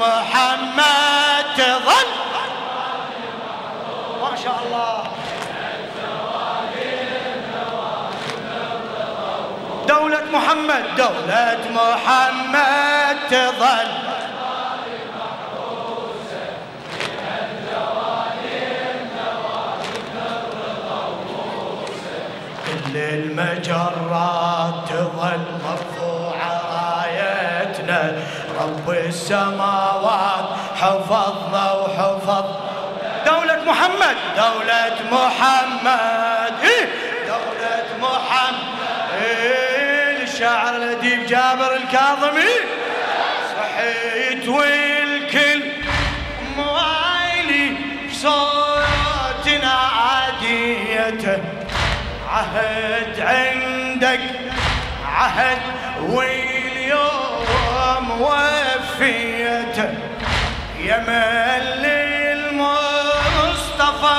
محمد تظل. ما شاء الله. دولة محمد دولة محمد تظل. كل المجرات تظل. رب السماوات. حفظنا وحفظ دولة محمد. دولة محمد. إيه؟ دولة محمد. إيه؟ الشاعر الأديب جابر الكاظمي. صحيت والكل موالي صوتنا عاديته عهد عندك عهد واليوم وفيته يا مل المصطفى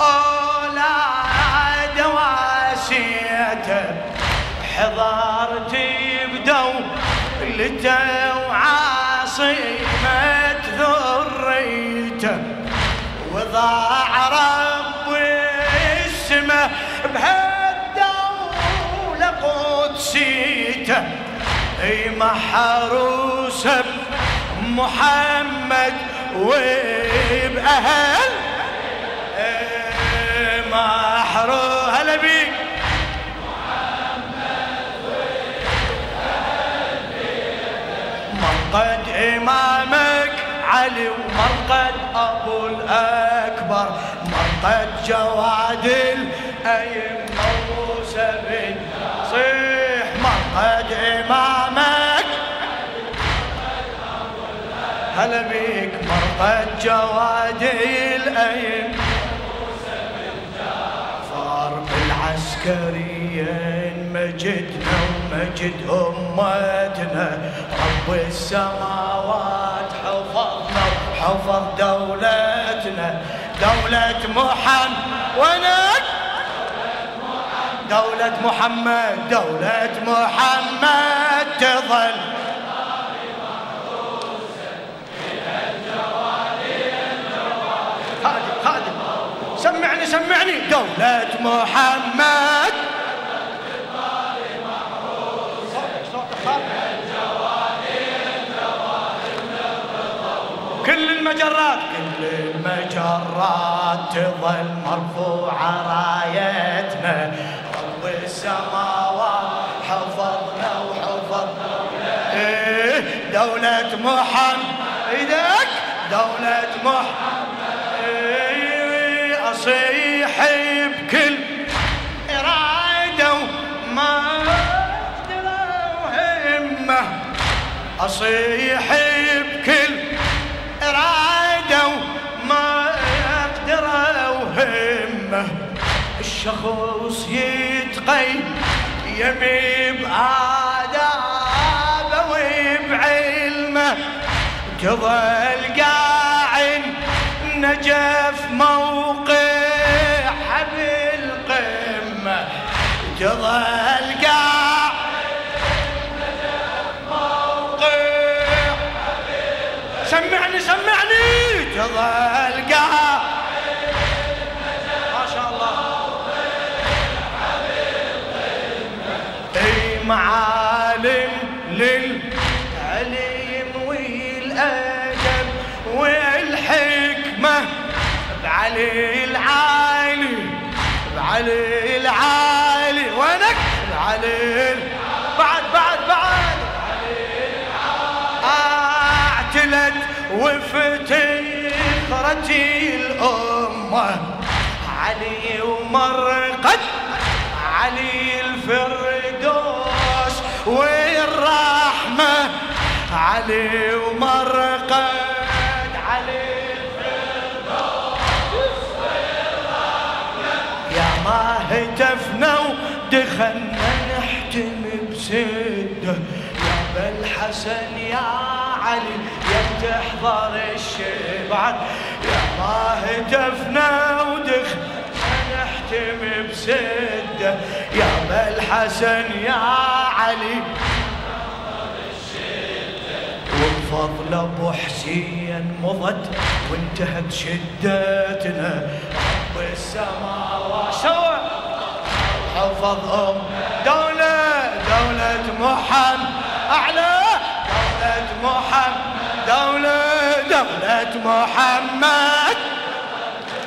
أولاد واسيته حضرتي بدولته وعاصمة ذريته. وضاع رب السماء بهالدولة قدسيته. أي محروسة محمد وبأهل إيه محرو هلا بيك. مرقد إمامك علي ومرقد أبو الأكبر. مرقد جواد الأئمة. مرقد إمامك. هلا بيك مرقد جواد الأئمة صار بالعسكرية مجدنا ومجد أمتنا. رب السماوات حفظنا وحفظ دولتنا. دولة محمد. ونك دولة محمد دولة محمد تظل. خادم خادم. سمعني سمعني. دولة محمد. كل المجرات كل المجرات تظل مرفوعة رايتنا. رب السماوات دولة محمد. إيدك؟ دولة محمد. إيه أصيح بكل إرادة وما وهمة. أصيح بكل إرادة وما أقدر وهمة. الشخص يتقيم يمي بآدابه تظل قاعد نجف موقع بالقمة تظل قاعد موقع سمعني سمعني. تظل قاعد بعلي ال- بعد بعد بعد. أعتلت وفتخرتي الأمة. علي ومرقد علي الفردوس والرحمة. علي ومرقد علي يا نحتم بسده يا علي يا تحضر الشبعة يا ما هتفنا ودخلنا نحتم بسدة. يا بالحسن يا علي. فضل أبو حسين مضت وانتهت شدتنا. رب السماوات. سوى حفظ ام دولة دولة محمد. أعلى. دولة محمد. دولة دولة محمد.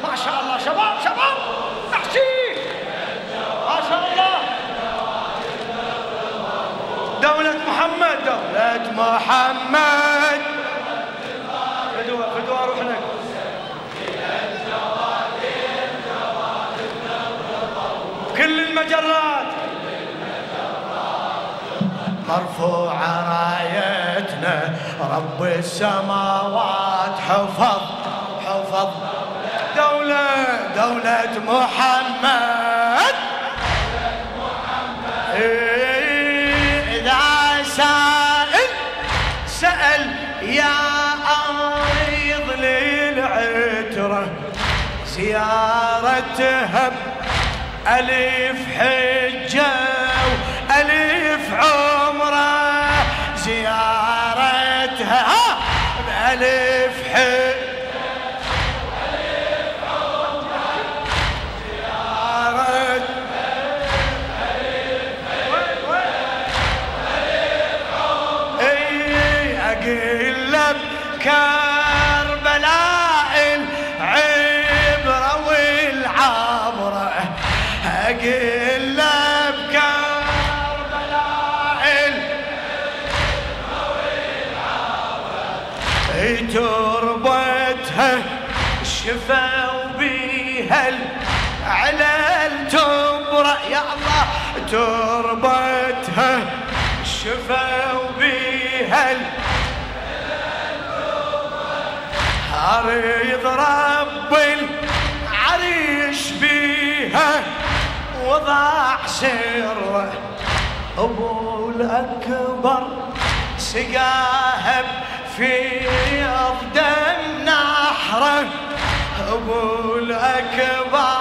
ما شاء الله. شباب شباب. احكي ما شاء الله. دولة محمد. دولة محمد. فدوى فدوى روح لك كل المجرات. مرفوعة رايتنا رب السماوات حفظ حفظ. دولة دولة محمد. إذا سائل سأل يا أريض للعترة. زيارتها ألف حجة. يا الله تربتها شفوا بيها اريد رب العريش بيها وضع سره ابو الاكبر سقاها في دم نحره ابو الاكبر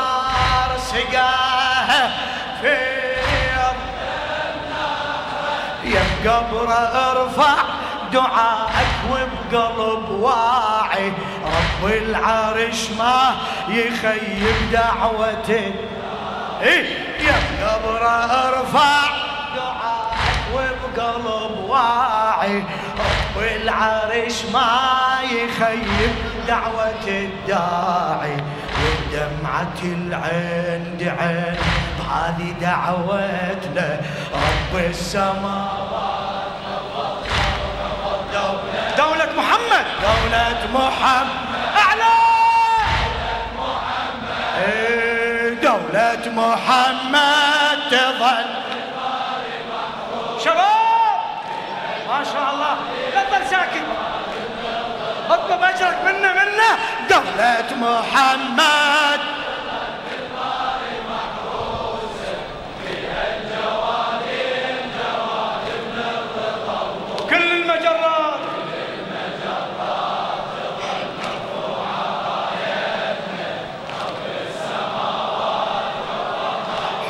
سقاها في يا قبره ارفع دعائك وبقلب واعي. رب العرش ما يخيب دعوته. إيه يا قبر ارفع دعائك وبقلب واعي. رب العرش ما يخيب دعوة الداعي. ودمعة العين دعين. بهذه دعوتنا رب السماوات دولة محمد. دولة محمد. أعلى. دولة محمد تظل. شباب ما شاء الله. لا تظل ساكت اطلب اجرك منا منا دولة محمد.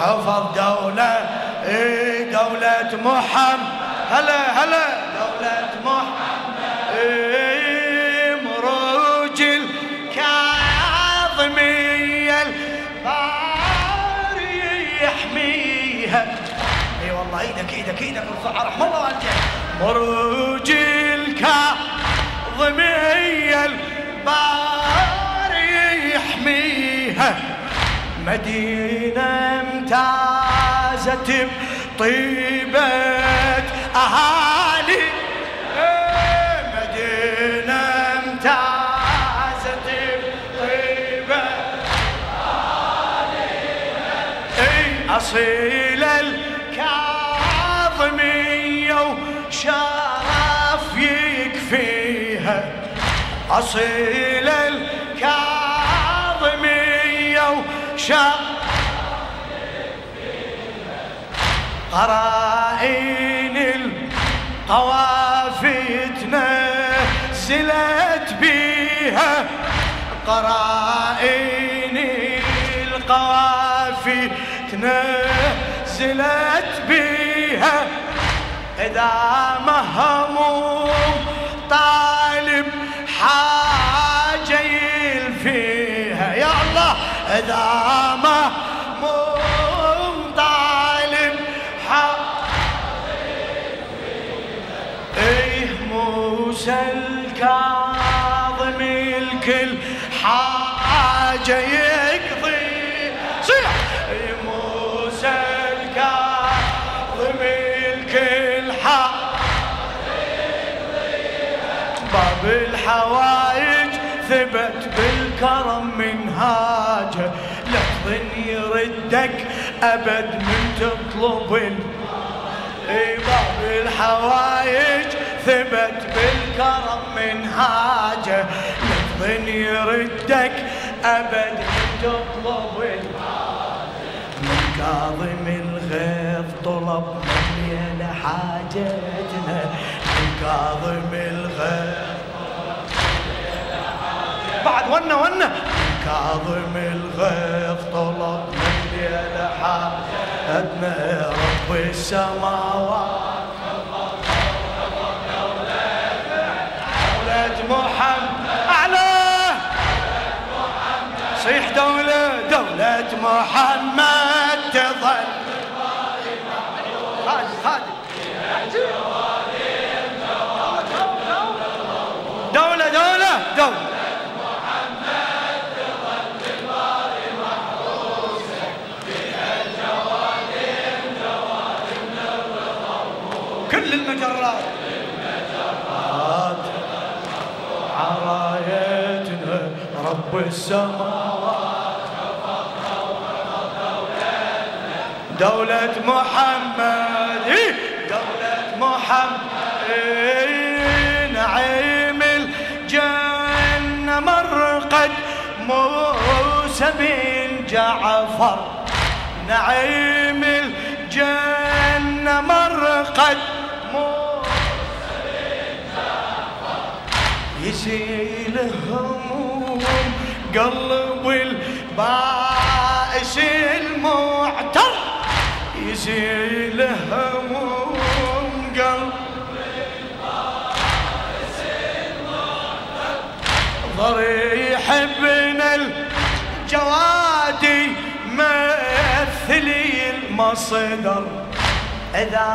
حفظ دولة إيه دولة محمد. هلا هلا. إيدك إيدك ارفع رحم الله والديك مروج الكاظمية الباري يحميها. مدينة امتازت بطيبة أهالي. مدينة امتازت أصيل الكاظمية وشرف قرائن القوافي تنزلت بيها قرائن القوافي تنزلت بيها إذا مهموم طالب حاجة فيها يا الله إذا ما طالب حاجة إيه موسى الكاظم الكل حاجة باب الحوايج ثبت بالكرم منهاجه تظن يردك أبد من تطلب باب الحوايج ثبت بالكرم منهاجه تظن يردك أبد من تطلب من كاظم الغيظ طلب من حاجتنا من كاظم الغيظ بعد ونا ونا كاظم الغيظ طلب مني لحاجتنا رب السماوات. دولة محمد. أعلى صيح دولة. دولة محمد تظل كل المجرات عرايتنا رب السماوات دولة محمد إيه؟ دولة محمد؟ نعيم الجنة مرقد موسى بن جعفر نعيم الجنة مرقد يشيل هموم قلب البائس المعتر. يشيل هموم قلب البائس المعتر. ضريح ابن الجوادي مثلي المصدر. إذا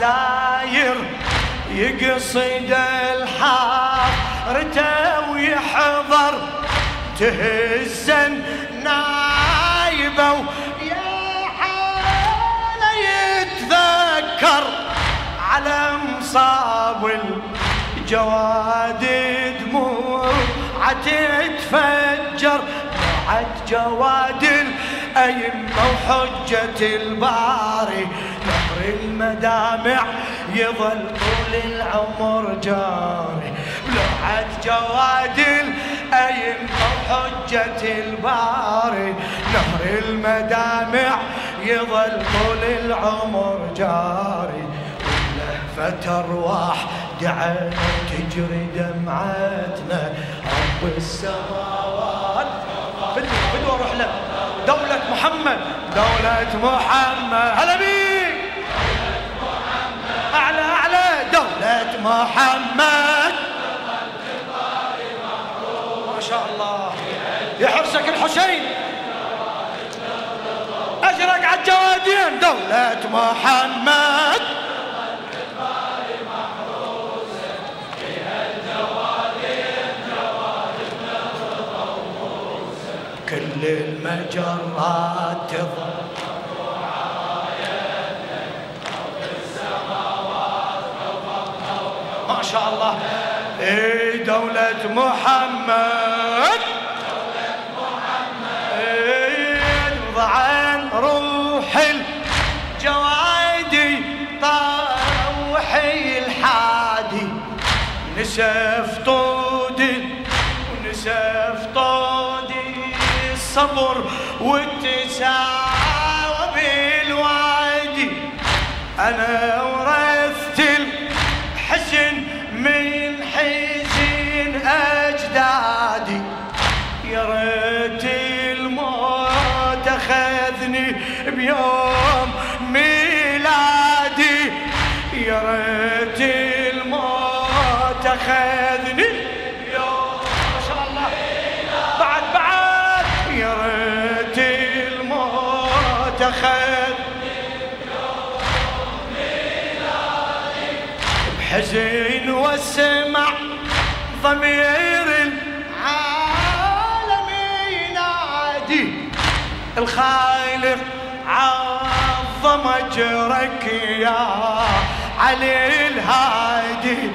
زاير يقصد الحارته ويحضر تهزن نايبه يا حاله يتذكر على مصاب الجواد دموع تتفجر بعد جواد الأئمة وحجة الباري. المدامع يظل طول العمر جاري. بلوعة جواد الأئمة وحجة الباري. نهر المدامع يظل طول العمر جاري. لهفة أرواح دعنا تجري دمعتنا. رب السماوات. فدوى فدوى روح له. دولة محمد دولة محمد. هلا بيك. محمد. ما شاء الله. يا حرسك الحسين. أجرك على الجوادين. دولة محمد. كل المجرات تظل شاء الله. إيه دولة محمد. إيه ضعان روح الجوادي طوحي الحادي نسف طودي ونسف طودي الصبر والتساوى بالوادي أنا بيوم ميلادي. يا ريت الموت أخذني. بيوم ما شاء الله. بعد بعد. يا ريت الموت أخذني. بيوم ميلادي بحزن واسمع ضمير العالم ينادي الخاطر عظم اجرك يا علي الهادي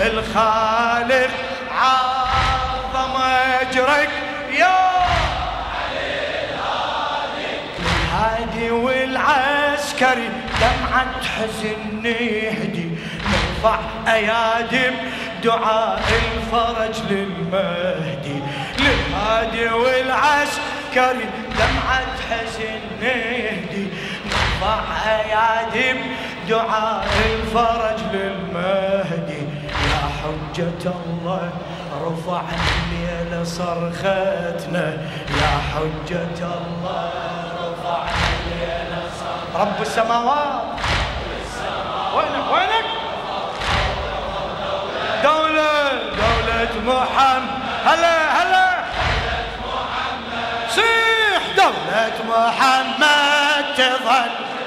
الخالق. عظم أجرك يا الهادي. والعسكري دمعة حزن يهدي نرفع أيادي دعاء الفرج للمهدي. للهادي والعسكري دمعة حزن يهدي نرفع ايادي دعاء الفرج للمهدي. يا حجة الله رفع الليل صرختنا. يا حجة الله رفع الليل صرختنا. رب السماوات. وينك؟ وينك؟ دولة دولة محمد. هلا هلا. صيح دولة محمد. تظل